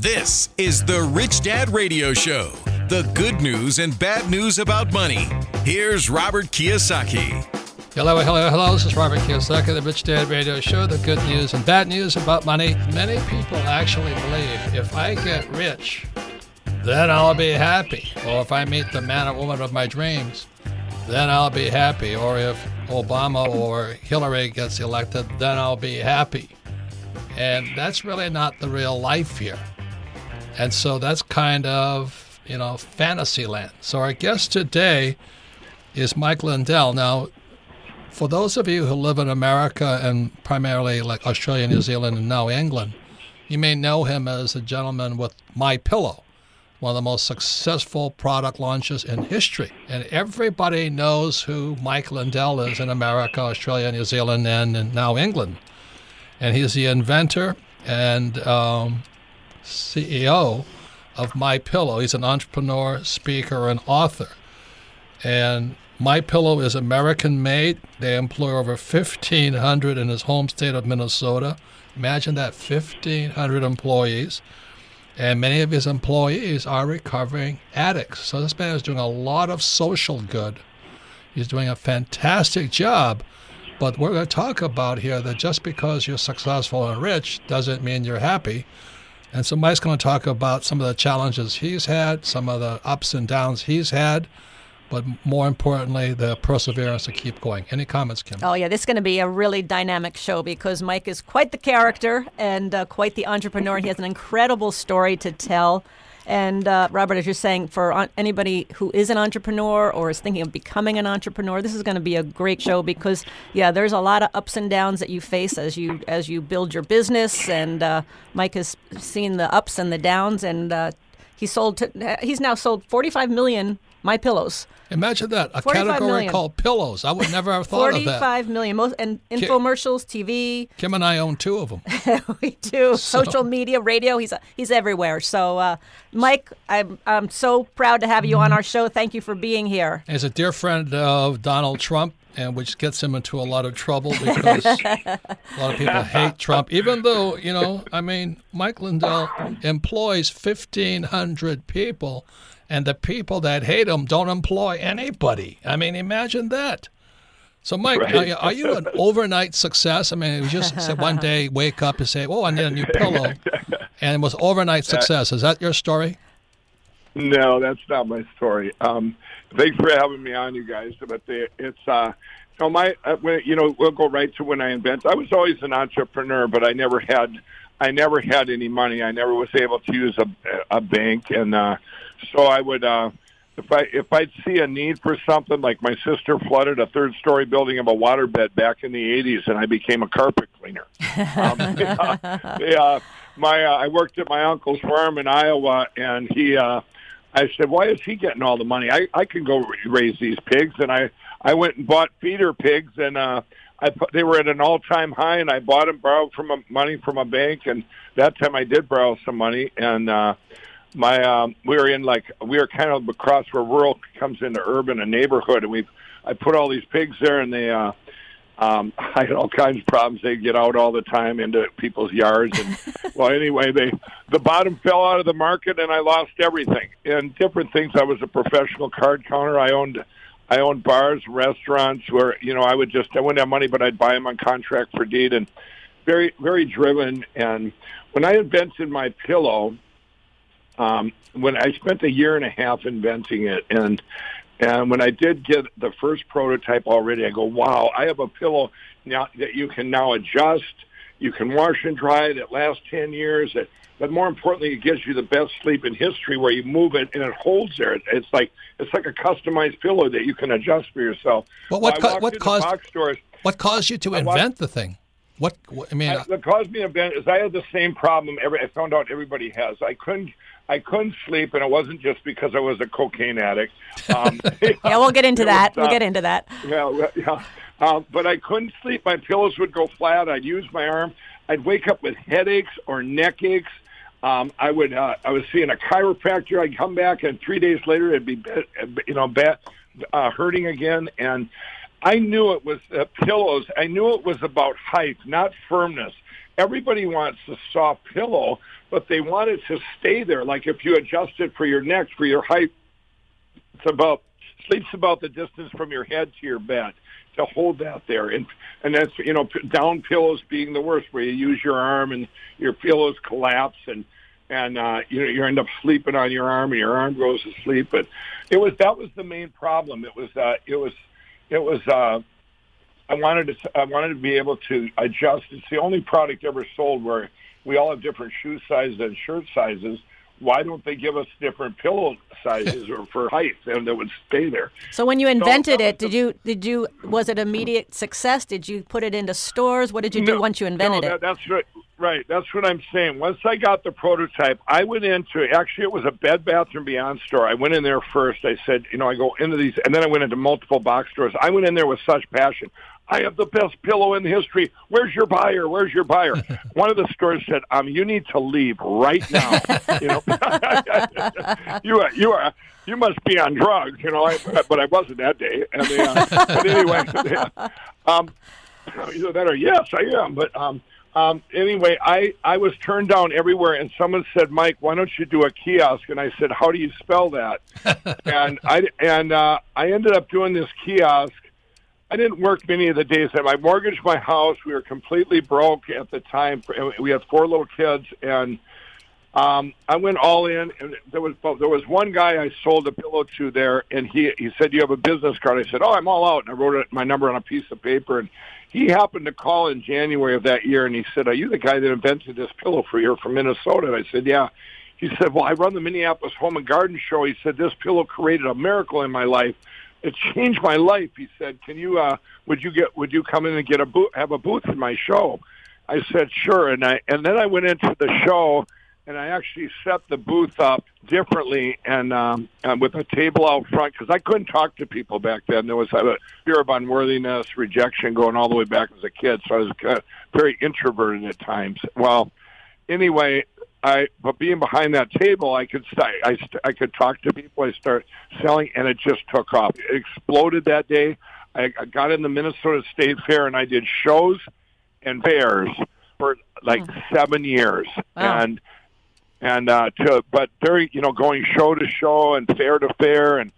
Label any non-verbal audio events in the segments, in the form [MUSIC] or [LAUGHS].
This is the Rich Dad Radio Show. The good news and bad news about money. Here's Robert Kiyosaki. Hello, hello, hello. This is Robert Kiyosaki, the Rich Dad Radio Show. The good news and bad news about money. Many people actually believe if I get rich, then I'll be happy. Or if I meet the man or woman of my dreams, then I'll be happy. Or if Obama or Hillary gets elected, then I'll be happy. And that's really not the real life here. And so that's kind of, you know, fantasy land. So our guest today is Mike Lindell. Now, for those of you who live in America and primarily like Australia, New Zealand, and now England, you may know him as a gentleman with My Pillow, one of the most successful product launches in history. And everybody knows who Mike Lindell is in America, Australia, New Zealand, and, and now England. And he's the inventor and um, CEO of My Pillow. He's an entrepreneur, speaker, and author. And My Pillow is American made. They employ over 1,500 in his home state of Minnesota. Imagine that 1,500 employees. And many of his employees are recovering addicts. So this man is doing a lot of social good. He's doing a fantastic job. But we're going to talk about here that just because you're successful and rich doesn't mean you're happy. And so Mike's going to talk about some of the challenges he's had, some of the ups and downs he's had, but more importantly, the perseverance to keep going. Any comments, Kim? Oh, yeah, this is going to be a really dynamic show because Mike is quite the character and uh, quite the entrepreneur. He has an incredible story to tell. And uh, Robert, as you're saying, for anybody who is an entrepreneur or is thinking of becoming an entrepreneur, this is going to be a great show because, yeah, there's a lot of ups and downs that you face as you as you build your business. And uh, Mike has seen the ups and the downs, and uh, he sold. To, he's now sold 45 million my pillows. Imagine that a category million. called pillows. I would never have thought of that. Forty-five million, most and infomercials, TV. Kim and I own two of them. [LAUGHS] we do. So. Social media, radio. He's he's everywhere. So, uh, Mike, I'm I'm so proud to have you on our show. Thank you for being here. As a dear friend of Donald Trump, and which gets him into a lot of trouble because [LAUGHS] a lot of people hate Trump. Even though you know, I mean, Mike Lindell employs fifteen hundred people and the people that hate him don't employ anybody. I mean, imagine that. So, Mike, right. are, are, you an [LAUGHS] overnight success? I mean, it was just said one day wake up and say, "Oh, I need a new pillow," and it was overnight success. Is that your story? No, that's not my story. Um, thanks for having me on, you guys. But the, it's uh, no my uh, when, you know we'll go right to when I invent. I was always an entrepreneur, but I never had I never had any money. I never was able to use a, a bank, and uh, so I would, uh, if I if I'd see a need for something, like my sister flooded a third story building of a waterbed back in the '80s, and I became a carpet cleaner. um, [LAUGHS] yeah, yeah, my uh, I worked at my uncle's farm in Iowa, and he. Uh, I said, "Why is he getting all the money? I I can go raise these pigs." And I I went and bought feeder pigs, and uh, I put, they were at an all time high, and I bought them, borrowed from a, money from a bank, and that time I did borrow some money, and uh, my um, we were in like we were kind of across where rural comes into urban, a neighborhood, and we I put all these pigs there, and they uh, um, [LAUGHS] I had all kinds of problems. They get out all the time into people's yards, and [LAUGHS] well, anyway, they the bottom fell out of the market, and I lost everything and different things. I was a professional card counter. I owned. I owned bars, restaurants where you know I would just I wouldn't have money, but I'd buy them on contract for deed, and very very driven. And when I invented my pillow, um, when I spent a year and a half inventing it, and and when I did get the first prototype already, I go, wow, I have a pillow now that you can now adjust. You can wash and dry it. It lasts ten years. It, but more importantly, it gives you the best sleep in history, where you move it and it holds there. It's like it's like a customized pillow that you can adjust for yourself. Well, what, co- what caused stores, what caused you to invent the thing? What, what I mean, I, what caused me to bend is I had the same problem. Every I found out everybody has. I couldn't. I couldn't sleep, and it wasn't just because I was a cocaine addict. Um, [LAUGHS] yeah, we'll get into [LAUGHS] that. was, we'll uh, get into that. Yeah, well, yeah. Um, but I couldn't sleep. My pillows would go flat. I'd use my arm. I'd wake up with headaches or neck aches. Um, I would. Uh, I was seeing a chiropractor. I'd come back, and three days later, it'd be, you know, bad, uh, hurting again. And I knew it was uh, pillows. I knew it was about height, not firmness. Everybody wants a soft pillow, but they want it to stay there. Like if you adjust it for your neck, for your height, it's about sleep's about the distance from your head to your bed to hold that there. And and that's you know down pillows being the worst where you use your arm and your pillows collapse and and uh you know you end up sleeping on your arm and your arm goes to sleep. But it was that was the main problem. It was uh it was it was uh I wanted to I wanted to be able to adjust it's the only product ever sold where we all have different shoe sizes and shirt sizes why don't they give us different pillow sizes or for height and that would stay there So when you invented that it, was did you did you was it immediate success? Did you put it into stores? What did you do once you invented no, it? that's right. Right, that's what I'm saying. Once I got the prototype, I went into actually it was a Bed Bath and Beyond store. I went in there first. I said, you know, I go into these, and then I went into multiple box stores. I went in there with such passion. I have the best pillow in history. Where's your buyer? Where's your buyer? [LAUGHS] One of the stores said, um, you need to leave right now. you know, [LAUGHS] you are, you are, you must be on drugs. You know, I, but I wasn't that day. And they, uh, but anyway, [LAUGHS] they, um, either that or yes, I am. But um, um, anyway, I I was turned down everywhere, and someone said, "Mike, why don't you do a kiosk?" And I said, "How do you spell that?" and I and uh, I ended up doing this kiosk. I didn't work many of the days. I mortgaged my house. We were completely broke at the time. We had four little kids, and um, I went all in. And there was there was one guy I sold a pillow to there, and he he said, "You have a business card?" I said, "Oh, I'm all out." And I wrote my number on a piece of paper, and he happened to call in January of that year, and he said, "Are you the guy that invented this pillow for you from Minnesota?" And I said, "Yeah." He said, "Well, I run the Minneapolis Home and Garden Show." He said, "This pillow created a miracle in my life. It changed my life." He said, "Can you uh would you get would you come in and get a booth have a booth in my show?" I said, "Sure." And I and then I went into the show and I actually set the booth up differently and um, and with a table out front because I couldn't talk to people back then. There was a fear of unworthiness, rejection going all the way back as a kid, so I was kind of very introverted at times. Well, anyway, I but being behind that table, I could st- I st- I could talk to people. I start selling, and it just took off. It exploded that day. I, I got in the Minnesota State Fair, and I did shows and fairs for like seven years, Wow. and and uh, to but very you know going show to show and fair to fair and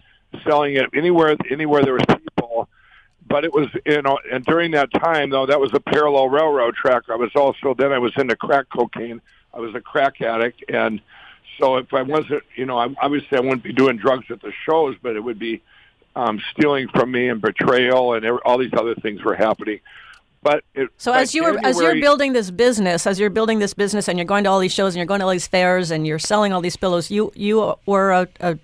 selling it anywhere anywhere there was people. But it was you know and during that time though that was a parallel railroad track. I was also then I was into crack cocaine. I was a crack addict and. So if I wasn't, you know, I, obviously I wouldn't be doing drugs at the shows, but it would be um, stealing from me and betrayal and all these other things were happening. But it, So as you were as you're building this business, as you're building this business, and you're going to all these shows, and you're going to all these fairs, and you're selling all these pillows, you you were a a,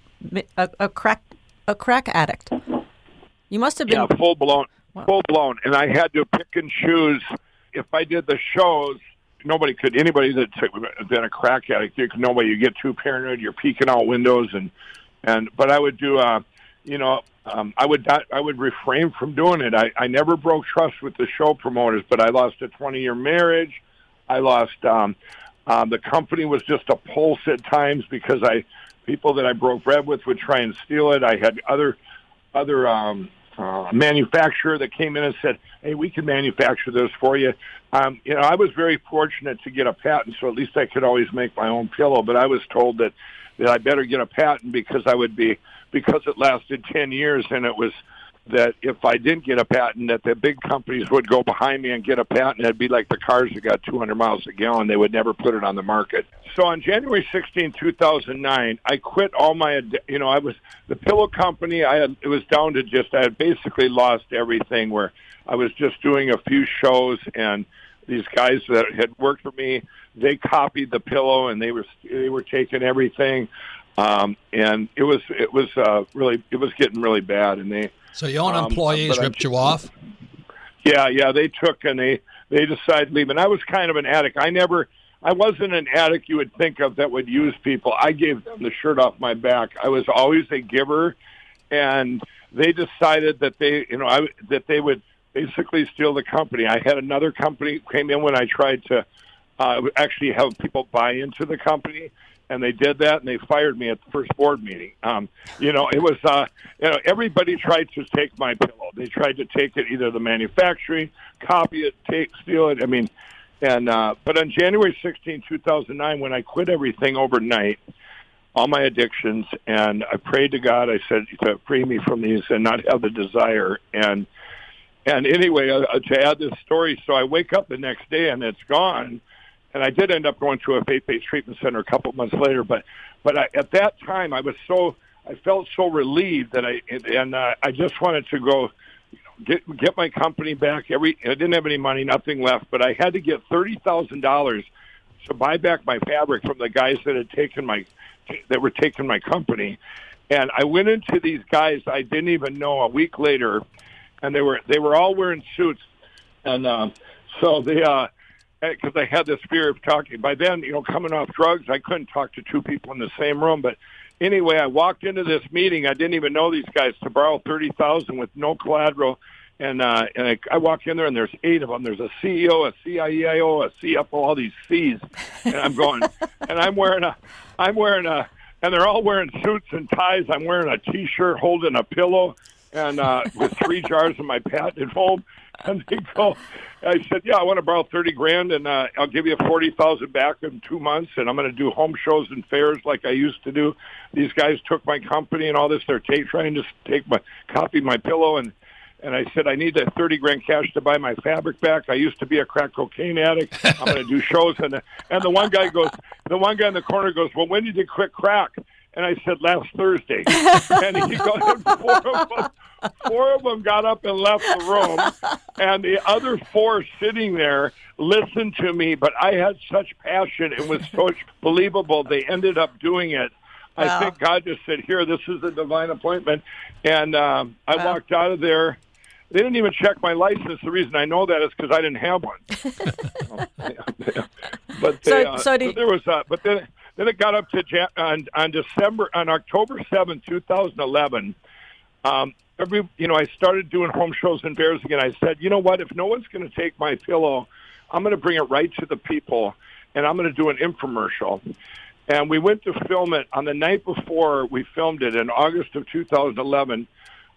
a, a crack a crack addict. You must have been. Yeah, full blown, Wow. full blown. And I had to pick and choose. If I did the shows, nobody could. Anybody that's been a crack addict, could nobody. You get too paranoid. You're peeking out windows, and and. But I would do. Uh, you know, um, I would not, I would refrain from doing it. I, I never broke trust with the show promoters, but I lost a 20 year marriage. I lost. Um, um, the company was just a pulse at times because I people that I broke bread with would try and steal it. I had other other um, uh, manufacturer that came in and said, "Hey, we can manufacture this for you." Um, you know, I was very fortunate to get a patent, so at least I could always make my own pillow. But I was told that that I better get a patent because I would be because it lasted ten years, and it was that if I didn't get a patent, that the big companies would go behind me and get a patent. It'd be like the cars that got 200 miles a gallon; they would never put it on the market. So on January 16, 2009, I quit all my. You know, I was the pillow company. I had it was down to just I had basically lost everything. Where I was just doing a few shows, and these guys that had worked for me, they copied the pillow, and they were they were taking everything. Um, and it was it was uh, really it was getting really bad, and they So your own Um, employees ripped you off? Yeah, yeah, they took and they they decided to leave. And I was kind of an addict. I never, I wasn't an addict you would think of that would use people. I gave them the shirt off my back. I was always a giver, and they decided that they, you know, I, that they would basically steal the company. I had another company came in when I tried to uh, actually have people buy into the company and they did that, and they fired me at the first board meeting. Um, you know, it was uh, you know everybody tried to take my pillow. They tried to take it either the manufacturing, copy it, take, steal it. I mean, and uh, but on January 16, 2009, when I quit everything overnight, all my addictions, and I prayed to God. I said to free me from these and not have the desire. And and anyway, uh, to add this story, so I wake up the next day and it's gone and I did end up going to a faith-based treatment center a couple months later. But but I, at that time, I was so I felt so relieved that I and uh, I just wanted to go get get my company back. Every I didn't have any money, nothing left, but I had to get thirty thousand dollars to buy back my fabric from the guys that had taken my that were taking my company. And I went into these guys I didn't even know a week later, and they were they were all wearing suits, and uh, so they uh, because I had this fear of talking. By then, you know, coming off drugs, I couldn't talk to two people in the same room. But anyway, I walked into this meeting. I didn't even know these guys to borrow thirty thousand with no collateral. And uh, and I, I walk in there, and there's eight of them. There's a CEO, a CIO, a CFO, all these C's. And I'm going, [LAUGHS] and I'm wearing a, I'm wearing a, and they're all wearing suits and ties. I'm wearing a T-shirt, holding a pillow, and uh, with three jars of my patented foam. [LAUGHS] And they go, I said, yeah, I want to borrow thirty grand, and uh, I'll give you forty thousand back in two months, and I'm going to do home shows and fairs like I used to do. These guys took my company and all this. They're t- trying to take my copy my pillow, and and I said I need that thirty grand cash to buy my fabric back. I used to be a crack cocaine addict. I'm going to do shows, and the, and the one guy goes, the one guy in the corner goes, well, when did you quit crack? And I said last Thursday, [LAUGHS] and he goes, four of them, four of them got up and left the room, and the other four sitting there listened to me. But I had such passion; it was so believable. They ended up doing it. I Wow. think God just said, "Here, this is a divine appointment," and um, I Wow. walked out of there. They didn't even check my license. The reason I know that is because I didn't have one. [LAUGHS] [LAUGHS] but they, So- uh, so do- there was, uh, but then then it got up to Jan- on, on December on October seventh, two thousand eleven. Um, every you know, I started doing home shows and bears again. I said, you know what? If no one's going to take my pillow, I'm going to bring it right to the people, and I'm going to do an infomercial. And we went to film it on the night before we filmed it in August of 2011.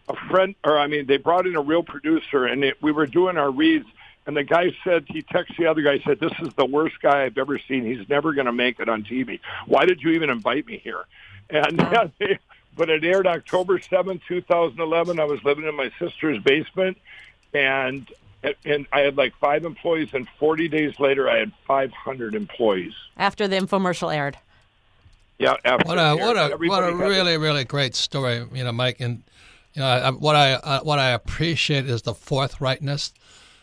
A friend, or I mean, they brought in a real producer, and it, we were doing our reads. And the guy said, he texted the other guy, said, "This is the worst guy I've ever seen. He's never going to make it on TV. Why did you even invite me here?" And they, [LAUGHS] but it aired October seventh, two 2011. I was living in my sister's basement, and and I had like five employees. And 40 days later, I had 500 employees. After the infomercial aired. Yeah, after What a what a what a had to- really really great story, you know, Mike. And you know, I, what I uh, what I appreciate is the forthrightness,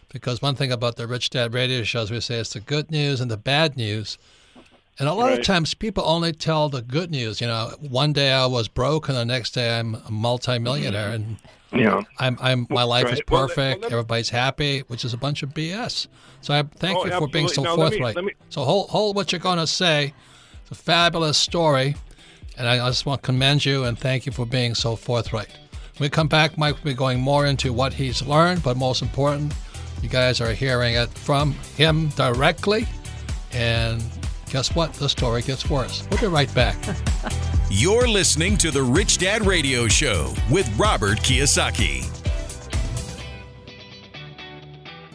because one thing about the Rich Dad Radio shows, we say, it's the good news and the bad news. And a lot of times people only tell the good news. You know, one day I was broke, and the next day I'm a multimillionaire, and mm-hmm. Yeah. I'm, I'm my life is Right. Well, let- perfect. well, let- Everybody's happy, which is a bunch of BS. So I thank Oh, you for being so absolutely. Now, let me- forthright. let me- so hold, hold what you're going to say. It's a fabulous story, and I, I just want to commend you and thank you for being so forthright. When we come back, Mike will be going more into what he's learned, but most important, you guys are hearing it from him directly. And guess what? The story gets worse. We'll be right back. [LAUGHS] You're listening to the Rich Dad Radio Show with Robert Kiyosaki.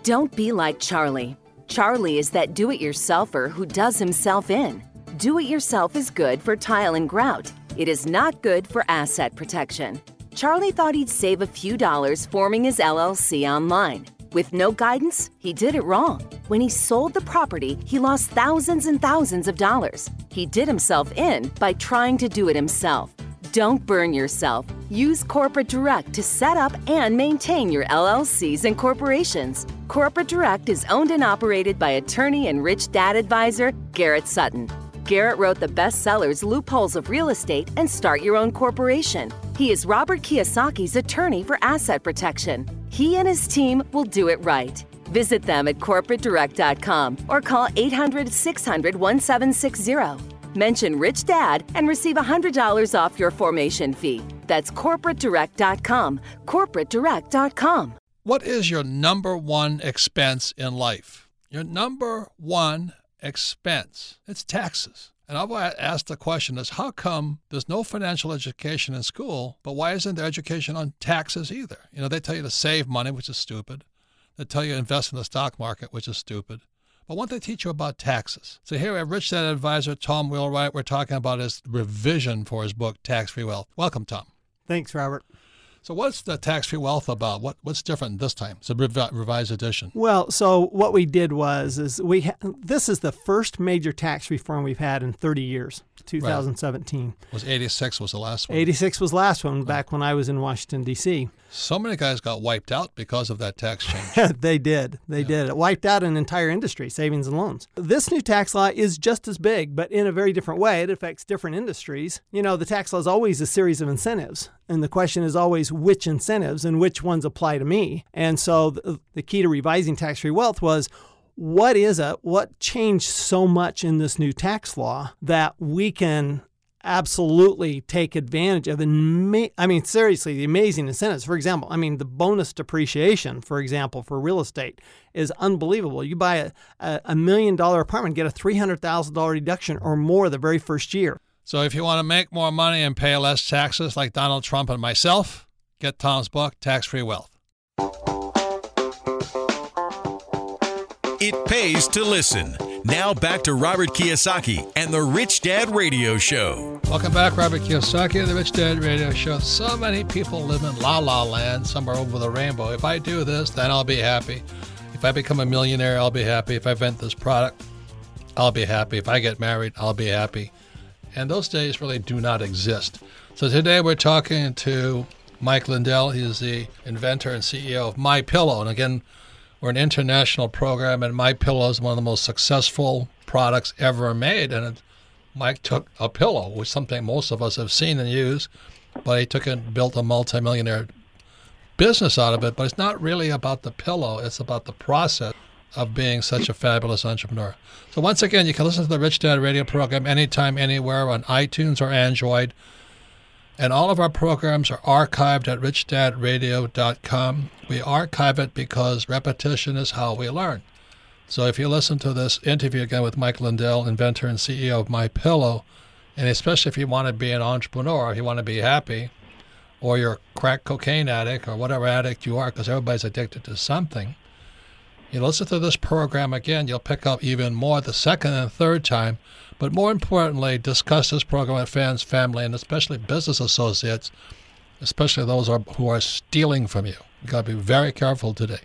Don't be like Charlie. Charlie is that do it yourselfer who does himself in. Do it yourself is good for tile and grout. It is not good for asset protection. Charlie thought he'd save a few dollars forming his LLC online. With no guidance, he did it wrong. When he sold the property, he lost thousands and thousands of dollars. He did himself in by trying to do it himself. Don't burn yourself. Use Corporate Direct to set up and maintain your LLCs and corporations. Corporate Direct is owned and operated by attorney and rich dad advisor Garrett Sutton. Garrett wrote the bestsellers Loopholes of Real Estate and Start Your Own Corporation. He is Robert Kiyosaki's attorney for asset protection. He and his team will do it right. Visit them at corporatedirect.com or call 800 600 1760. Mention Rich Dad and receive $100 off your formation fee. That's corporatedirect.com. Corporatedirect.com. What is your number one expense in life? Your number one expense. It's taxes. And I've asked the question is how come there's no financial education in school, but why isn't there education on taxes either? You know, they tell you to save money, which is stupid. They tell you to invest in the stock market, which is stupid. But won't they teach you about taxes? So here have Rich Dad advisor Tom Wheelwright. We're talking about his revision for his book, Tax Free Wealth. Welcome, Tom. Thanks, Robert. So what's the tax-free wealth about? What what's different this time? It's a revi- revised edition. Well, so what we did was is we ha- this is the first major tax reform we've had in 30 years. 2017. Right. Was 86 was the last one? 86 was the last one back when I was in Washington D.C. So many guys got wiped out because of that tax change. [LAUGHS] they did. They yeah. did. It wiped out an entire industry, savings and loans. This new tax law is just as big, but in a very different way. It affects different industries. You know, the tax law is always a series of incentives. And the question is always which incentives and which ones apply to me. And so the, the key to revising tax free wealth was what is it? What changed so much in this new tax law that we can absolutely take advantage of and I mean seriously the amazing incentives? For example I mean the bonus depreciation for example for real estate is unbelievable. You buy a, a, million dollar apartment get a $300,000 deduction or more the very first year. So if you want to make more money and pay less taxes like Donald Trump and myself get Tom's book Tax Free Wealth It pays to listen. Now back to Robert Kiyosaki and the Rich Dad Radio Show. Welcome back, Robert Kiyosaki, and the Rich Dad Radio Show. So many people live in la la land, somewhere over the rainbow. If I do this, then I'll be happy. If I become a millionaire, I'll be happy. If I invent this product, I'll be happy. If I get married, I'll be happy. And those days really do not exist. So today we're talking to Mike Lindell. He's the inventor and CEO of My Pillow. And again, we're an international program, and My Pillow is one of the most successful products ever made. And it, Mike took a pillow, which is something most of us have seen and used, but he took it and built a multimillionaire business out of it. But it's not really about the pillow; it's about the process of being such a fabulous entrepreneur. So once again, you can listen to the Rich Dad Radio program anytime, anywhere on iTunes or Android. And all of our programs are archived at richdadradio.com. We archive it because repetition is how we learn. So if you listen to this interview again with Mike Lindell, inventor and CEO of My Pillow, and especially if you want to be an entrepreneur, if you want to be happy, or you're a crack cocaine addict or whatever addict you are, because everybody's addicted to something, you listen to this program again, you'll pick up even more the second and third time but more importantly, discuss this program with fans, family, and especially business associates, especially those who are stealing from you. You've got to be very careful today.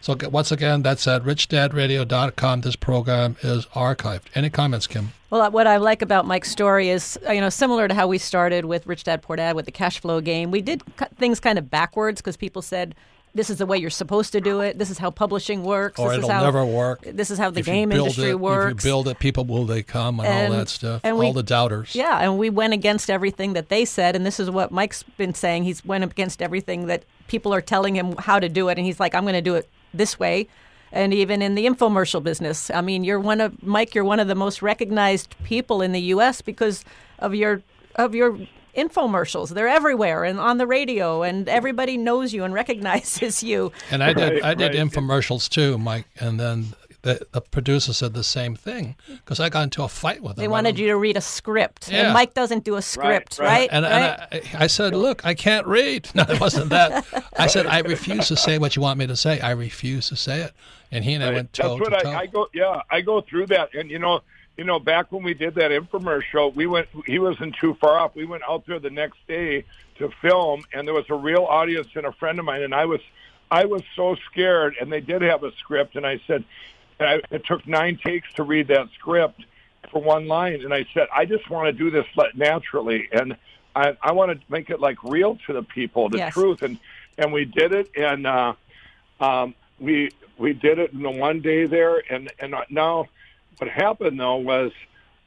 So once again, that's at richdadradio.com. This program is archived. Any comments, Kim? Well, what I like about Mike's story is, you know, similar to how we started with Rich Dad Poor Dad with the cash flow game. We did things kind of backwards because people said, this is the way you're supposed to do it. This is how publishing works. Or this it'll is how, never work. This is how the if game industry it, works. If you build it, people will they come and, and all that stuff. And we, all the doubters. Yeah, and we went against everything that they said, and this is what Mike's been saying. He's went against everything that people are telling him how to do it, and he's like, I'm going to do it this way. And even in the infomercial business, I mean, you're one of Mike. You're one of the most recognized people in the U.S. because of your of your infomercials. They're everywhere and on the radio, and everybody knows you and [LAUGHS] recognizes you. And I did I did right. infomercials too, Mike. And then the, the producer said the same thing because I got into a fight with them. They wanted you to read a script, yeah. and Mike doesn't do a script, right? right? And, right? and I, I, said, "Look, I can't read." [LAUGHS] No, it wasn't that. I said, "I refuse to say what you want me to say. I refuse to say it." And he and I went toe That's what to I, I go. Yeah, I go through that, and you know you know, back when we did that infomercial, we went. He wasn't too far off. We went out there the next day to film, and there was a real audience and a friend of mine, and I was, I was so scared. And they did have a script, and I said, and I, it took nine takes to read that script for one line, and I said, I just want to do this naturally, and I, I want to make it like real to the people, the yes. truth, and and we did it, and uh, um, we we did it in the one day there, and and now what happened though was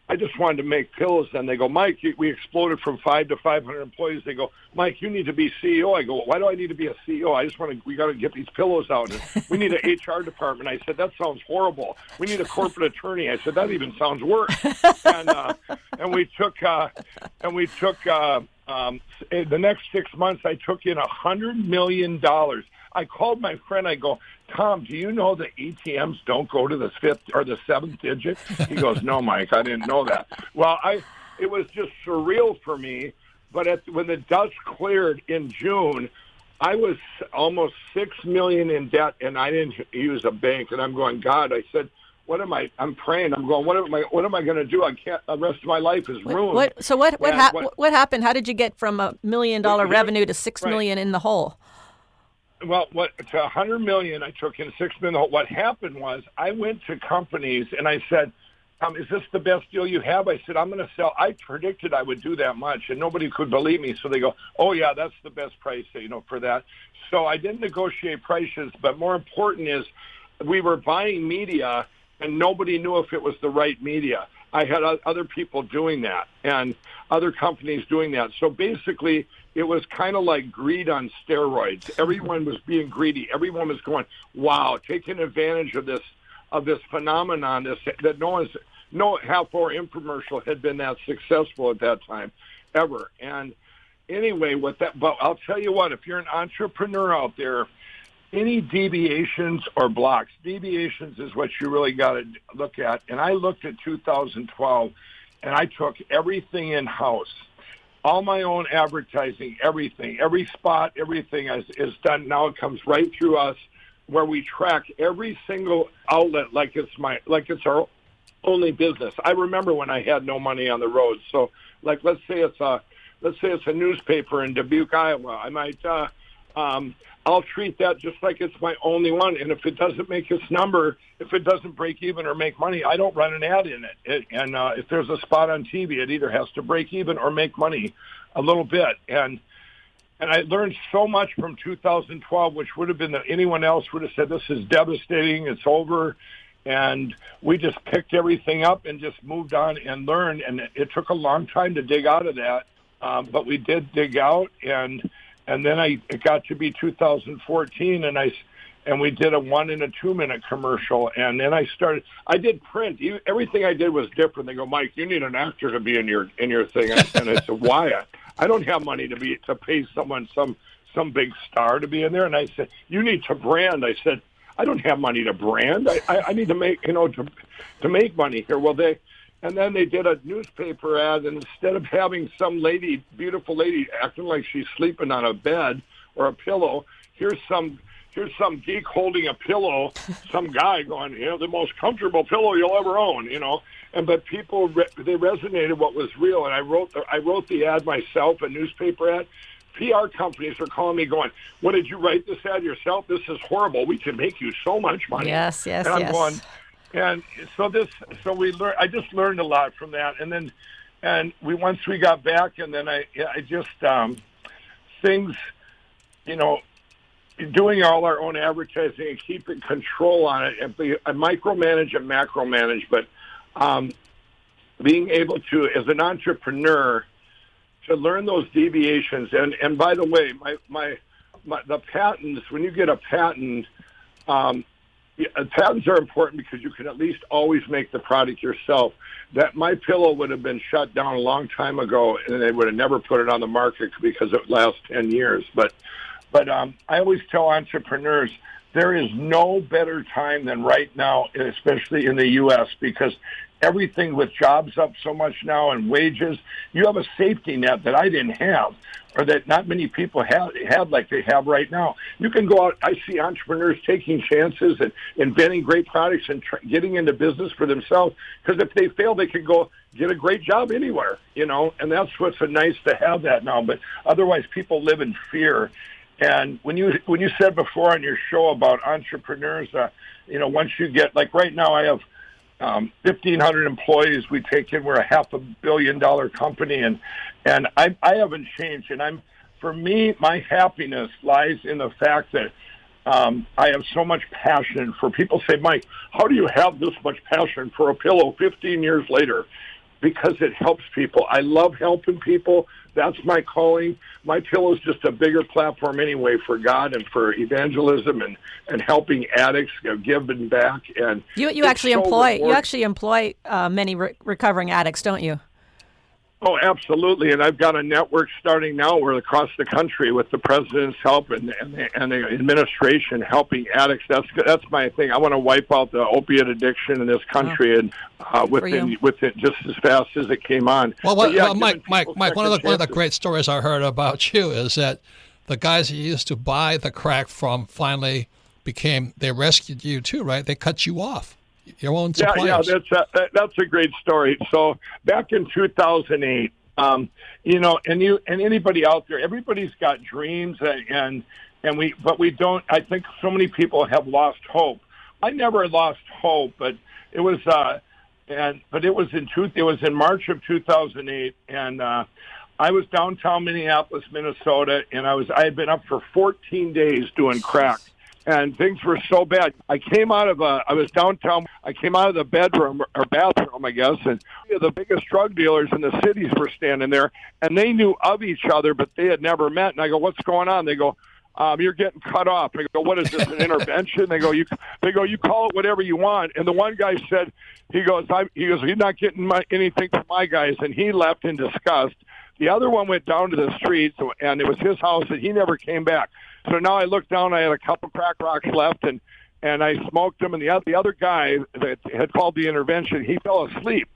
I just wanted to make pillows. And they go, Mike, we exploded from five to 500 employees. They go, Mike, you need to be CEO. I go, why do I need to be a CEO? I just want to, we got to get these pillows out. And [LAUGHS] we need an HR department. I said, that sounds horrible. We need a corporate attorney. I said, that even sounds worse. [LAUGHS] and, uh, and we took, uh, and we took, uh, um, the next six months, I took in a hundred million dollars. I called my friend. I go, Tom, do you know that ATMs don't go to the fifth or the seventh digit? He goes, No, Mike, I didn't know that. Well, I it was just surreal for me. But at, when the dust cleared in June, I was almost six million in debt, and I didn't use a bank. And I'm going, God, I said, what am I? I'm praying. I'm going. What am I? What am I going to do? I can't. The rest of my life is ruined. What, so what? What, ha- what, what? happened? How did you get from a million dollar revenue to six right. million in the hole? well, what to a hundred million, I took in six million. What happened was I went to companies and I said, um, "Is this the best deal you have?" I said, "I'm going to sell." I predicted I would do that much, and nobody could believe me. So they go, "Oh yeah, that's the best price, you know, for that." So I didn't negotiate prices, but more important is we were buying media, and nobody knew if it was the right media. I had other people doing that and other companies doing that. So basically, it was kind of like greed on steroids. Everyone was being greedy. Everyone was going, "Wow, taking advantage of this of this phenomenon this, that no one's no half hour infomercial had been that successful at that time ever." And anyway, with that, but I'll tell you what, if you're an entrepreneur out there any deviations or blocks. Deviations is what you really got to look at. And I looked at 2012 and I took everything in house. All my own advertising, everything, every spot, everything is, is done. Now it comes right through us where we track every single outlet like it's my like it's our only business. I remember when I had no money on the road. So like let's say it's a let's say it's a newspaper in Dubuque, Iowa. I might uh um, I'll treat that just like it's my only one. And if it doesn't make its number, if it doesn't break even or make money, I don't run an ad in it. it and uh, if there's a spot on TV, it either has to break even or make money a little bit. And and I learned so much from 2012, which would have been that anyone else would have said, "This is devastating. It's over." And we just picked everything up and just moved on and learned. And it took a long time to dig out of that, um, but we did dig out and and then I it got to be 2014, and I and we did a one and a two minute commercial, and then I started. I did print. Everything I did was different. They go, Mike, you need an actor to be in your in your thing, and I said, why? I don't have money to be to pay someone some some big star to be in there, and I said, you need to brand. I said. I don't have money to brand. I, I, I need to make, you know, to to make money here. Well, they and then they did a newspaper ad, and instead of having some lady, beautiful lady, acting like she's sleeping on a bed or a pillow, here's some here's some geek holding a pillow, [LAUGHS] some guy going, you know, the most comfortable pillow you'll ever own, you know. And but people re- they resonated what was real, and I wrote the, I wrote the ad myself, a newspaper ad. PR companies are calling me, going, "What did you write this ad yourself? This is horrible. We can make you so much money." Yes, yes, and I'm yes. Going, and so this so we learned i just learned a lot from that. And then and we once we got back and then i i just um things you know doing all our own advertising and keeping control on it and be I micromanage and macromanage but um being able to as an entrepreneur to learn those deviations. And and by the way my my, my the patents when you get a patent um yeah, patents are important because you can at least always make the product yourself. That my pillow would have been shut down a long time ago, and they would have never put it on the market because it lasts ten years. But, but um, I always tell entrepreneurs there is no better time than right now, especially in the U.S., because everything with jobs up so much now and wages, you have a safety net that I didn't have or that not many people have have like they have right now. You can go out. I see entrepreneurs taking chances and inventing great products and tr- getting into business for themselves. Because if they fail, they can go get a great job anywhere. You know, and that's what's so nice to have that now. But otherwise, people live in fear. And when you when you said before on your show about entrepreneurs, uh, you know, once you get like right now, I have um, 1,500 employees we take in. We're a half a billion dollar company, and and I, I haven't changed. And I'm for me, my happiness lies in the fact that um, I have so much passion for people. Say, Mike, how do you have this much passion for a pillow 15 years later? because it helps people. I love helping people. That's my calling. My pillow is just a bigger platform anyway for God and for evangelism and, and helping addicts you know, giving back. And you you actually so employ you actually employ uh, many re- recovering addicts, don't you? Oh, absolutely. And I've got a network starting now where across the country with the president's help and, and, the, and the administration helping addicts. That's that's my thing. I want to wipe out the opiate addiction in this country and uh, within within just as fast as it came on. Well, what, yeah, well, Mike, Mike, Mike. One of the second one of the great stories I heard about you is that the guys you used to buy the crack from finally became they rescued you too, right? They cut you off, your own Yeah, yeah, that's a, that- that's a great story. So back in 2008, um, you know, and you and anybody out there, everybody's got dreams, and, and and we, but we don't. I think so many people have lost hope. I never lost hope, but it was, uh, and but it was in two, it was in March of 2008, and uh, I was downtown Minneapolis, Minnesota, and I was I had been up for 14 days doing crack and things were so bad. I came out of a, I was downtown. I came out of the bedroom or bathroom, I guess, and the biggest drug dealers in the cities were standing there, and they knew of each other, but they had never met. And I go, "What's going on?" They go, um, "You're getting cut off." I go, "What is this? An intervention?" They go, "You." They go, "You call it whatever you want." And the one guy said, "He goes, I, he goes, you're not getting my, anything from my guys," and he left in disgust. The other one went down to the streets, and it was his house, and he never came back. So now I looked down. I had a couple crack rocks left, and and I smoked them. And the other, the other guy that had called the intervention, he fell asleep.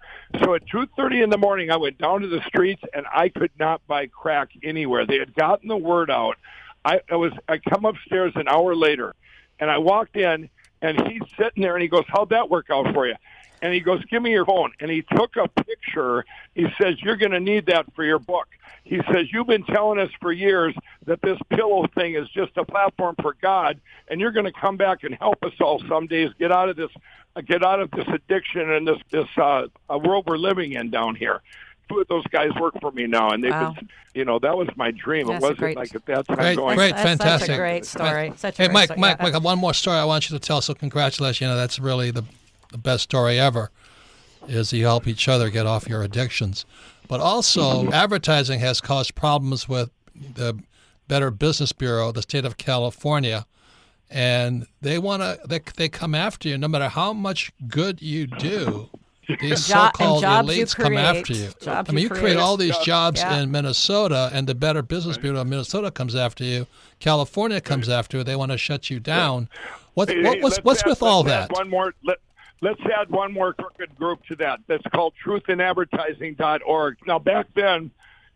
So at two thirty in the morning, I went down to the streets, and I could not buy crack anywhere. They had gotten the word out. I, I was I come upstairs an hour later, and I walked in, and he's sitting there, and he goes, "How'd that work out for you?" And he goes, "Give me your phone." And he took a picture. He says, "You're going to need that for your book." He says, "You've been telling us for years that this pillow thing is just a platform for God, and you're going to come back and help us all some days get out of this, uh, get out of this addiction and this this uh, uh, world we're living in down here." Two of those guys work for me now, and they've Wow. been, you know, that was my dream. That's it wasn't great- like at that time Great, going. great, That's- that's fantastic. a great story. Such a Hey, great Mike, story. Mike, Yeah. Mike, I have one more story I want you to tell. So congratulations. You know, that's really the, the best story ever. Is you help each other get off your addictions, but also advertising has caused problems with the Better Business Bureau, the state of California, and they want to they, they come after you no matter how much good you do. These [LAUGHS] Jo- so-called jobs you elites come after you. Jobs I mean, you you create create. all these jobs Yeah. in Minnesota, and the Better Business Bureau of Minnesota comes after you. California comes after you. They want to shut you down. What, Hey, what hey, what's what's add- with all that? One more. Let, let's add one more crooked group to that. That's called truthinadvertising.org. Now, back then,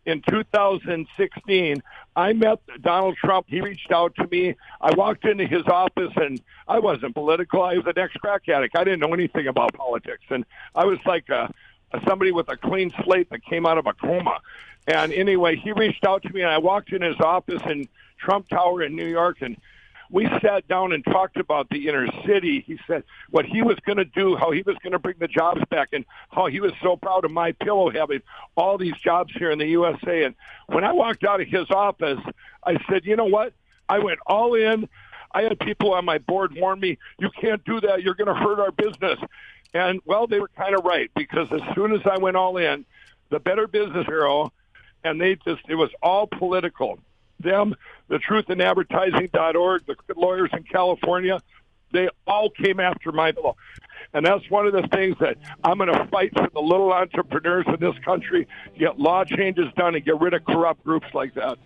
in 2016, I met Donald Trump. He reached out to me. I walked into his office, and I wasn't political. I was an ex-crack addict. I didn't know anything about politics, and I was like a, a somebody with a clean slate that came out of a coma. And anyway, he reached out to me, and I walked in his office in Trump Tower in New York, and we sat down and talked about the inner city. He said what he was going to do, how he was going to bring the jobs back, and how he was so proud of my pillow having all these jobs here in the USA. And when I walked out of his office, I said, you know what? I went all in. I had people on my board warn me, you can't do that. You're going to hurt our business. And well, they were kind of right because as soon as I went all in, the Better Business Bureau, and they just, it was all political them, the truth in advertising.org, the lawyers in California, they all came after my bill. And that's one of the things that I'm going to fight for the little entrepreneurs in this country, get law changes done and get rid of corrupt groups like that.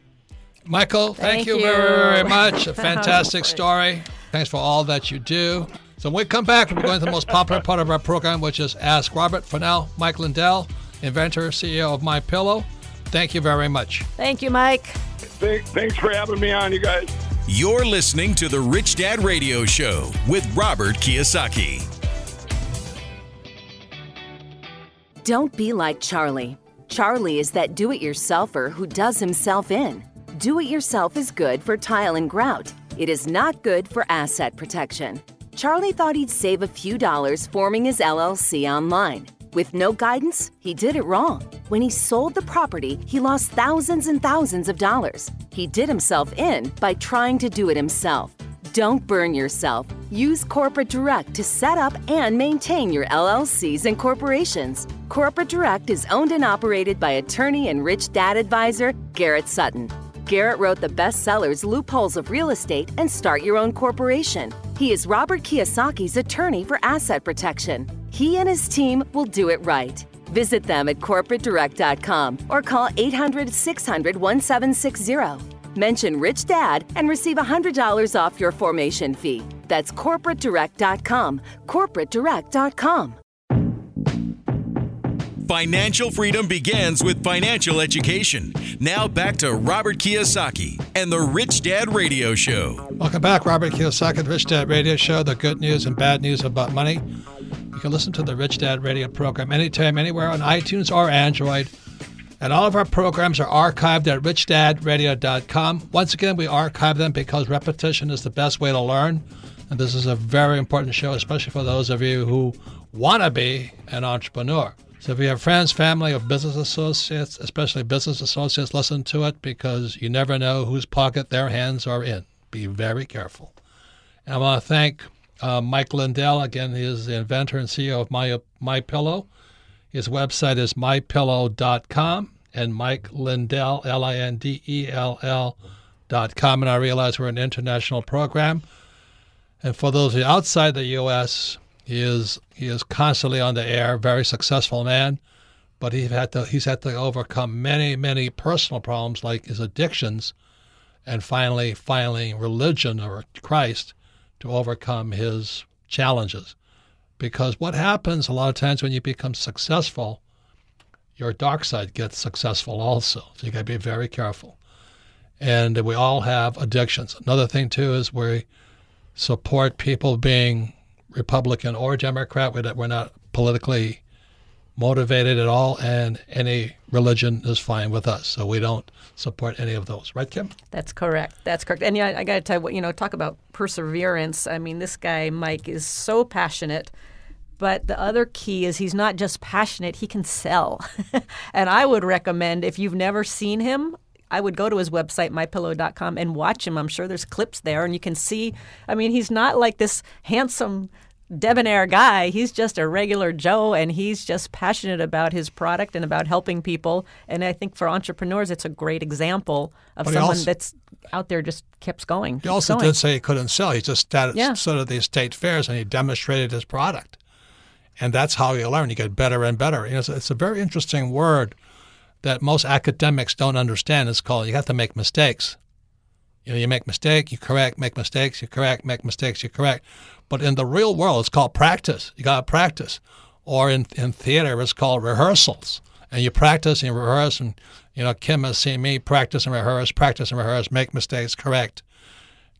Michael, thank, Thank you, you. very, very much. A [LAUGHS] fantastic story. Thanks for all that you do. So when we come back, we're going to the most popular part of our program, which is Ask Robert. For now, Mike Lindell, inventor, CEO of My Pillow. Thank you very much. Thank you, Mike. Thanks for having me on, you guys. You're listening to the Rich Dad Radio Show with Robert Kiyosaki. Don't be like Charlie. Charlie is that do it yourselfer who does himself in. Do it yourself is good for tile and grout. It is not good for asset protection. Charlie thought he'd save a few dollars forming his LLC online. With no guidance, he did it wrong. When he sold the property, he lost thousands and thousands of dollars. He did himself in by trying to do it himself. Don't burn yourself. Use Corporate Direct to set up and maintain your LLCs and corporations. Corporate Direct is owned and operated by attorney and rich dad advisor Garrett Sutton. Garrett wrote the bestsellers Loopholes of Real Estate and Start Your Own Corporation. He is Robert Kiyosaki's attorney for asset protection. He and his team will do it right. Visit them at corporatedirect.com or call 800 600 1760. Mention Rich Dad and receive $100 off your formation fee. That's corporatedirect.com. Corporatedirect.com. Financial freedom begins with financial education. Now back to Robert Kiyosaki and the Rich Dad Radio Show. Welcome back, Robert Kiyosaki, the Rich Dad Radio Show, the good news and bad news about money. You can listen to the Rich Dad Radio program anytime, anywhere on iTunes or Android. And all of our programs are archived at richdadradio.com. Once again, we archive them because repetition is the best way to learn. And this is a very important show, especially for those of you who want to be an entrepreneur. So if you have friends, family, or business associates, especially business associates, listen to it because you never know whose pocket their hands are in. Be very careful. And I want to thank uh, Mike Lindell. Again, he is the inventor and CEO of My, My Pillow. His website is mypillow.com and Mike Lindell, L I N D E L L dot com. And I realize we're an international program. And for those outside the U.S., he is he is constantly on the air, very successful man, but he had to he's had to overcome many many personal problems like his addictions, and finally finding religion or Christ to overcome his challenges. Because what happens a lot of times when you become successful, your dark side gets successful also. So you got to be very careful. And we all have addictions. Another thing too is we support people being Republican or Democrat. We're not politically motivated at all, and any religion is fine with us. So we don't support any of those, right, Kim? That's correct. That's correct. And yeah, I got to tell you, you know, talk about perseverance. I mean, this guy Mike is so passionate. But the other key is he's not just passionate, he can sell. [LAUGHS] and I would recommend if you've never seen him, I would go to his website, mypillow.com, and watch him. I'm sure there's clips there, and you can see. I mean, he's not like this handsome, debonair guy. He's just a regular Joe, and he's just passionate about his product and about helping people. And I think for entrepreneurs, it's a great example of But someone also- that's out there just keeps going. He also going. did say he couldn't sell. He just started Yeah. sort of these state fairs and he demonstrated his product. And that's how you learn. You get better and better. You know, it's, it's a very interesting word that most academics don't understand. It's called you have to make mistakes. You know, you make mistake, you correct, make mistakes, you correct, make mistakes, you correct. But in the real world, it's called practice. You got to practice. Or in, in theater, it's called rehearsals. And you practice and rehearse. And, you know, Kim has seen me practice and rehearse, practice and rehearse, make mistakes, correct,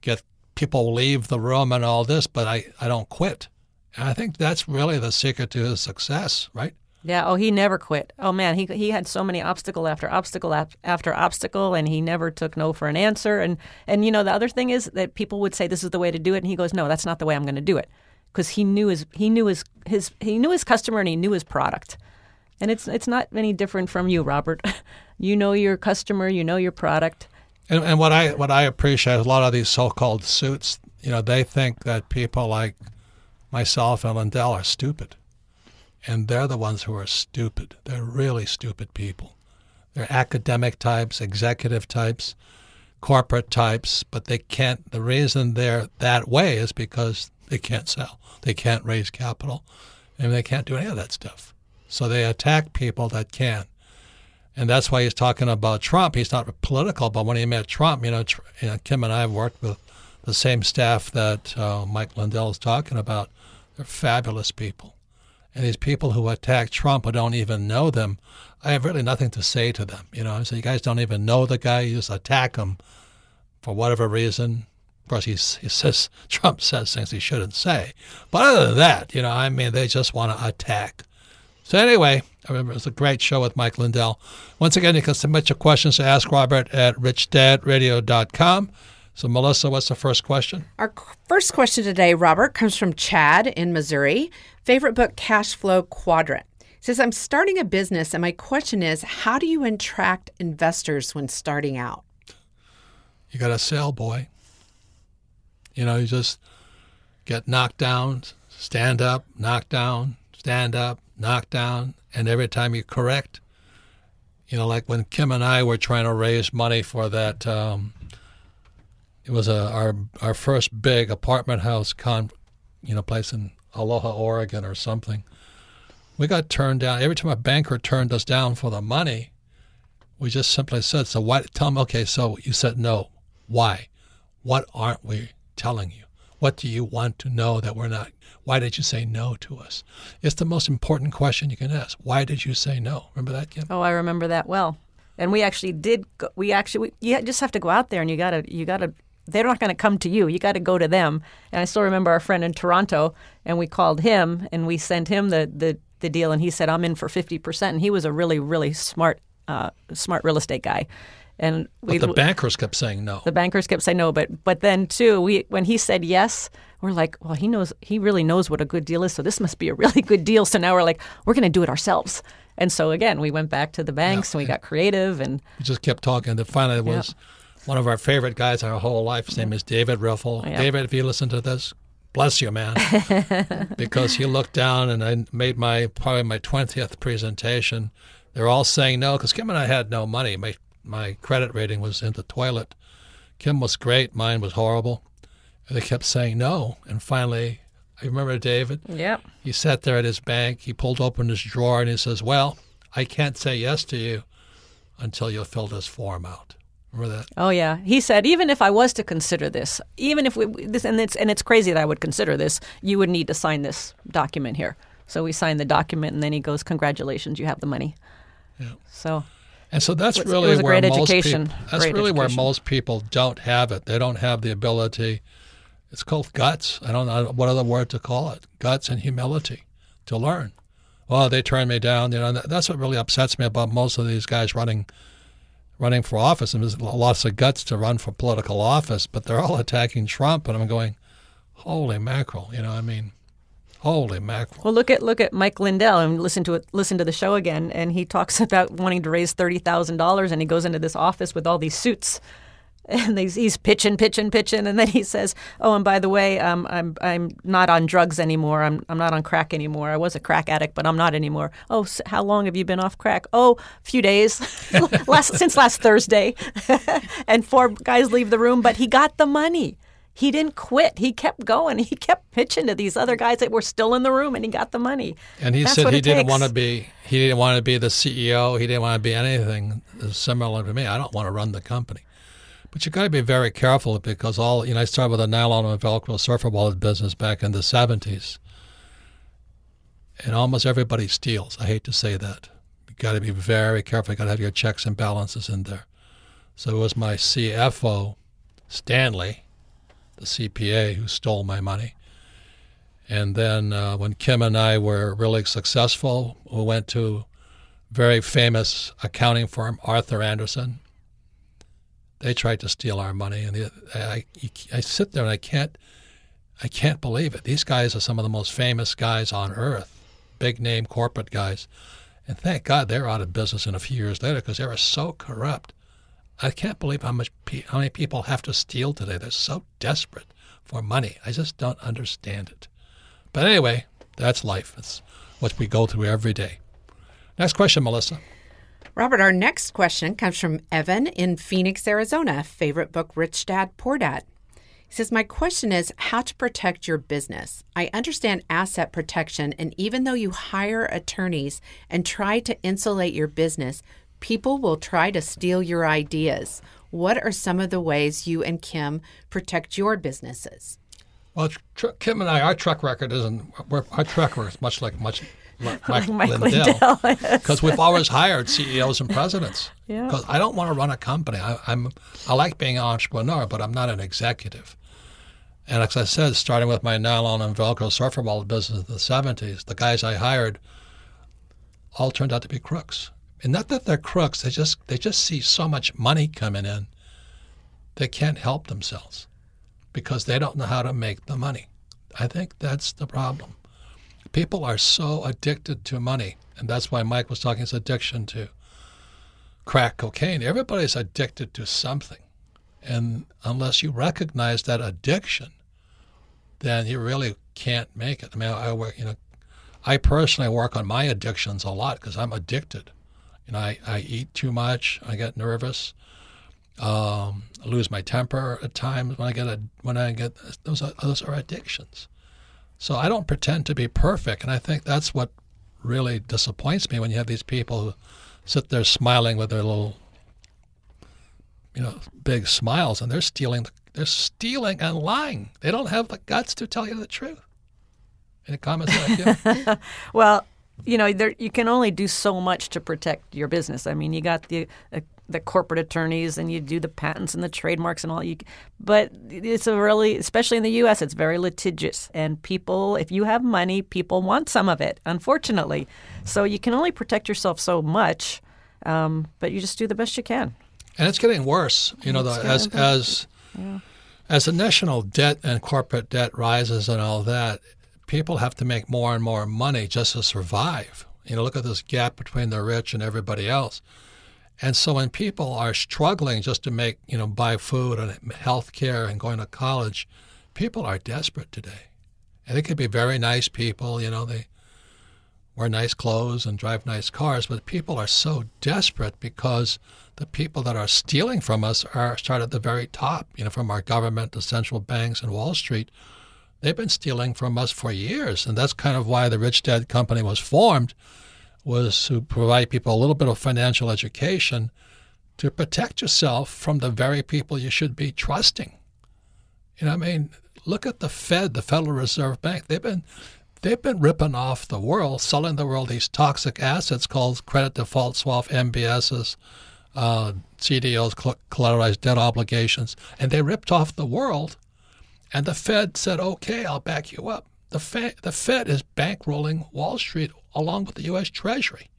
get people leave the room and all this, but I, I don't quit. And I think that's really the secret to his success, right? Yeah. Oh, he never quit. Oh man, he he had so many obstacle after obstacle after obstacle, and he never took no for an answer. And and you know the other thing is that people would say this is the way to do it, and he goes, no, that's not the way I'm going to do it, because he knew his he knew his his he knew his customer and he knew his product. And it's it's not any different from you, Robert. [LAUGHS] you know your customer, you know your product. And, and what I what I appreciate is a lot of these so-called suits, you know, they think that people like myself and Lindell are stupid, and they're the ones who are stupid. They're really stupid people. They're academic types, executive types, corporate types, but they can't. The reason they're that way is because they can't sell, they can't raise capital, and they can't do any of that stuff. So they attack people that can. And that's why he's talking about Trump. He's not political, but when he met Trump, you know, you know Kim and I have worked with the same staff that uh, Mike Lindell is talking about. They're fabulous people. And these people who attack Trump who don't even know them, I have really nothing to say to them. You know, I say, you guys don't even know the guy. You just attack him for whatever reason. Of course, he's, he says [LAUGHS] Trump says things he shouldn't say. But other than that, you know, I mean, they just want to attack. So anyway, I remember it was a great show with Mike Lindell. Once again, you can submit your questions to Ask Robert at richdadradio.com. So Melissa, what's the first question? Our first question today, Robert, comes from Chad in Missouri. Favorite book, Cash Flow Quadrant. It says, I'm starting a business, and my question is, how do you attract investors when starting out? You got to sell, boy. You know, you just get knocked down, stand up, knock down, stand up, knock down, and every time you correct, you know, like when Kim and I were trying to raise money for that. Um, it was a, our our first big apartment house con, you know, place in Aloha, Oregon, or something. We got turned down every time a banker turned us down for the money. We just simply said, "So why?" Tell them, okay. So you said no. Why? What aren't we telling you? What do you want to know that we're not? Why did you say no to us? It's the most important question you can ask. Why did you say no? Remember that, Kim? Oh, I remember that well. And we actually did. Go, we actually, we, you just have to go out there and you gotta, you gotta. They're not going to come to you. You got to go to them. And I still remember our friend in Toronto, and we called him and we sent him the the, the deal, and he said, "I'm in for fifty percent." And he was a really, really smart, uh, smart real estate guy. And we, but the bankers kept saying no. The bankers kept saying no, but but then too, we when he said yes, we're like, well, he knows he really knows what a good deal is, so this must be a really [LAUGHS] good deal. So now we're like, we're going to do it ourselves. And so again, we went back to the banks yeah, and we got creative and we just kept talking. And finally, it was yeah. One of our favorite guys our whole life. His name is David Riffle. Oh, yeah. David, if you listen to this, bless you, man, [LAUGHS] because he looked down and I made my probably my twentieth presentation. They're all saying no because Kim and I had no money. My my credit rating was in the toilet. Kim was great, mine was horrible. And they kept saying no. And finally, I remember David. Yep. He sat there at his bank. He pulled open his drawer and he says, Well, I can't say yes to you until you fill this form out. Remember that? Oh yeah. He said even if I was to consider this, even if we this and it's and it's crazy that I would consider this, you would need to sign this document here. So we signed the document and then he goes, "Congratulations, you have the money." Yeah. So and so that's really where most people that's great really education. where most people don't have it. They don't have the ability. It's called guts. I don't know what other word to call it. Guts and humility to learn. Well, they turned me down. You know, that's what really upsets me about most of these guys running running for office. And there's lots of guts to run for political office, but they're all [LAUGHS] attacking Trump. And I'm going, holy mackerel. You know, I mean, Holy mackerel! Well, look at look at Mike Lindell and listen to it. Listen to the show again, and he talks [LAUGHS] about wanting to raise thirty thousand dollars, and he goes into this office with all these suits, and he's, he's pitching, pitching, pitching, and then he says, "Oh, and by the way, um, I'm I'm not on drugs anymore. I'm I'm not on crack anymore. I was a crack addict, but I'm not anymore. Oh, so how long have you been off crack? Oh, a few days, [LAUGHS] last since last Thursday." [LAUGHS] and four guys leave the room, but he got the money he didn't quit. He kept going. He kept pitching to these other guys that were still in the room, and he got the money. And he That's said he didn't takes. want to be. He didn't want to be the CEO. He didn't want to be anything similar to me. I don't want to run the company. But you got to be very careful because all you know. I started with a nylon and Velcro surfer wallet business back in the '70s, and almost everybody steals. I hate to say that. You got to be very careful. You got to have your checks and balances in there. So it was my CFO, Stanley the CPA who stole my money. And then uh, when Kim and I were really successful, we went to very famous accounting firm Arthur Andersen. They tried to steal our money, and the, I, I sit there and I can't, I can't believe it. These guys are some of the most famous guys on earth, big name corporate guys, and thank God they're out of business in a few years later because they were so corrupt. I can't believe how much how many people have to steal today. They're so desperate for money. I just don't understand it. But anyway, that's life. It's what we go through every day. Next question, Melissa. Robert, our next question comes from Evan in Phoenix, Arizona. Favorite book, Rich Dad, Poor Dad. He says, My question is how to protect your business. I understand asset protection, and even though you hire attorneys and try to insulate your business, people will try to steal your ideas. What are some of the ways you and Kim protect your businesses? Well, Kim and I, our track record isn't. our track record is much like much Like [LAUGHS] Mike Lindell, [LAUGHS] because we've always hired CEOs and presidents. [LAUGHS] Yeah. Because I don't want to run a company. I, I'm I like being an entrepreneur, but I'm not an executive. And as I said, starting with my nylon and Velcro surfer ball business in the 70s, the guys I hired all turned out to be crooks and not that they're crooks they just they just see so much money coming in they can't help themselves because they don't know how to make the money i think that's the problem people are so addicted to money and that's why mike was talking his addiction to crack cocaine everybody's addicted to something and unless you recognize that addiction then you really can't make it. I mean, I work, you know, I personally work on my addictions a lot because I'm addicted. You know, I, I eat too much. I get nervous. Um, I lose my temper at times when I get a when I get those are, those are addictions. So I don't pretend to be perfect, and I think that's what really disappoints me when you have these people who sit there smiling with their little, you know, big smiles, and they're stealing. They're stealing and lying. They don't have the guts to tell you the truth. Any comments that? [LAUGHS] well, you know, there, you can only do so much to protect your business. I mean, you got the uh, the corporate attorneys and you do the patents and the trademarks and all you but it's a really especially in the US it's very litigious and people if you have money people want some of it unfortunately so you can only protect yourself so much um, but you just do the best you can and it's getting worse you know the, as as yeah. as the national debt and corporate debt rises and all that people have to make more and more money just to survive you know look at this gap between the rich and everybody else and so when people are struggling just to make, you know, buy food and health care and going to college, people are desperate today. And they could be very nice people, you know, they wear nice clothes and drive nice cars, but people are so desperate because the people that are stealing from us are start at the very top, you know, from our government, the central banks, and Wall Street. They've been stealing from us for years, and that's kind of why the Rich Dad Company was formed was to provide people a little bit of financial education to protect yourself from the very people you should be trusting. You know, I mean, look at the Fed, the Federal Reserve Bank. They've been they've been ripping off the world, selling the world these toxic assets called credit default swap, MBSs, uh, CDOs, collateralized debt obligations, and they ripped off the world. And the Fed said, "Okay, I'll back you up." The Fed, the Fed is bankrolling Wall Street along with the U.S. Treasury.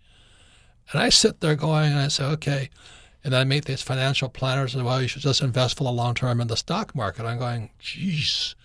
And I sit there going, and I say, okay. And then I meet these financial planners and, well, you should just invest for the long term in the stock market. I'm going, geez,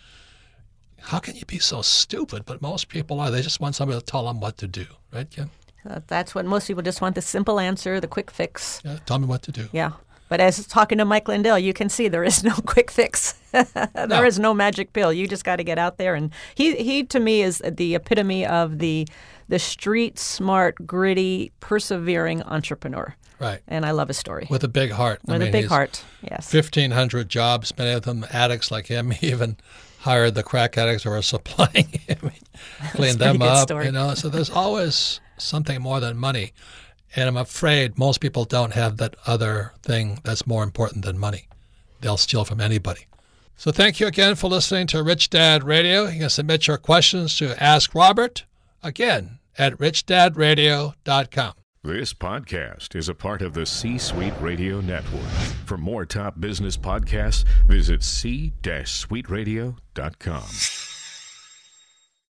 how can you be so stupid? But most people are. They just want somebody to tell them what to do, right, Kim? Uh, that's what most people just want the simple answer, the quick fix. Yeah, tell me what to do. Yeah. But as talking to Mike Lindell, you can see there is no [LAUGHS] quick fix. [LAUGHS] there no. is no magic pill. You just got to get out there. And he, he to me, is the epitome of the the street smart, gritty, persevering entrepreneur. Right. And I love his story. With a big heart. With I mean, a big heart, yes. 1,500 jobs, many of them addicts like him. [LAUGHS] He even hired the crack addicts who were supplying him, cleaned them up. Story. You know, so there's always something more than money. And I'm afraid most people don't have that other thing that's more important than money. They'll steal from anybody. So thank you again for listening to Rich Dad Radio. You can submit your questions to Ask Robert Again, at richdadradio.com. This podcast is a part of the C Suite Radio Network. For more top business podcasts, visit c-suiteradio.com.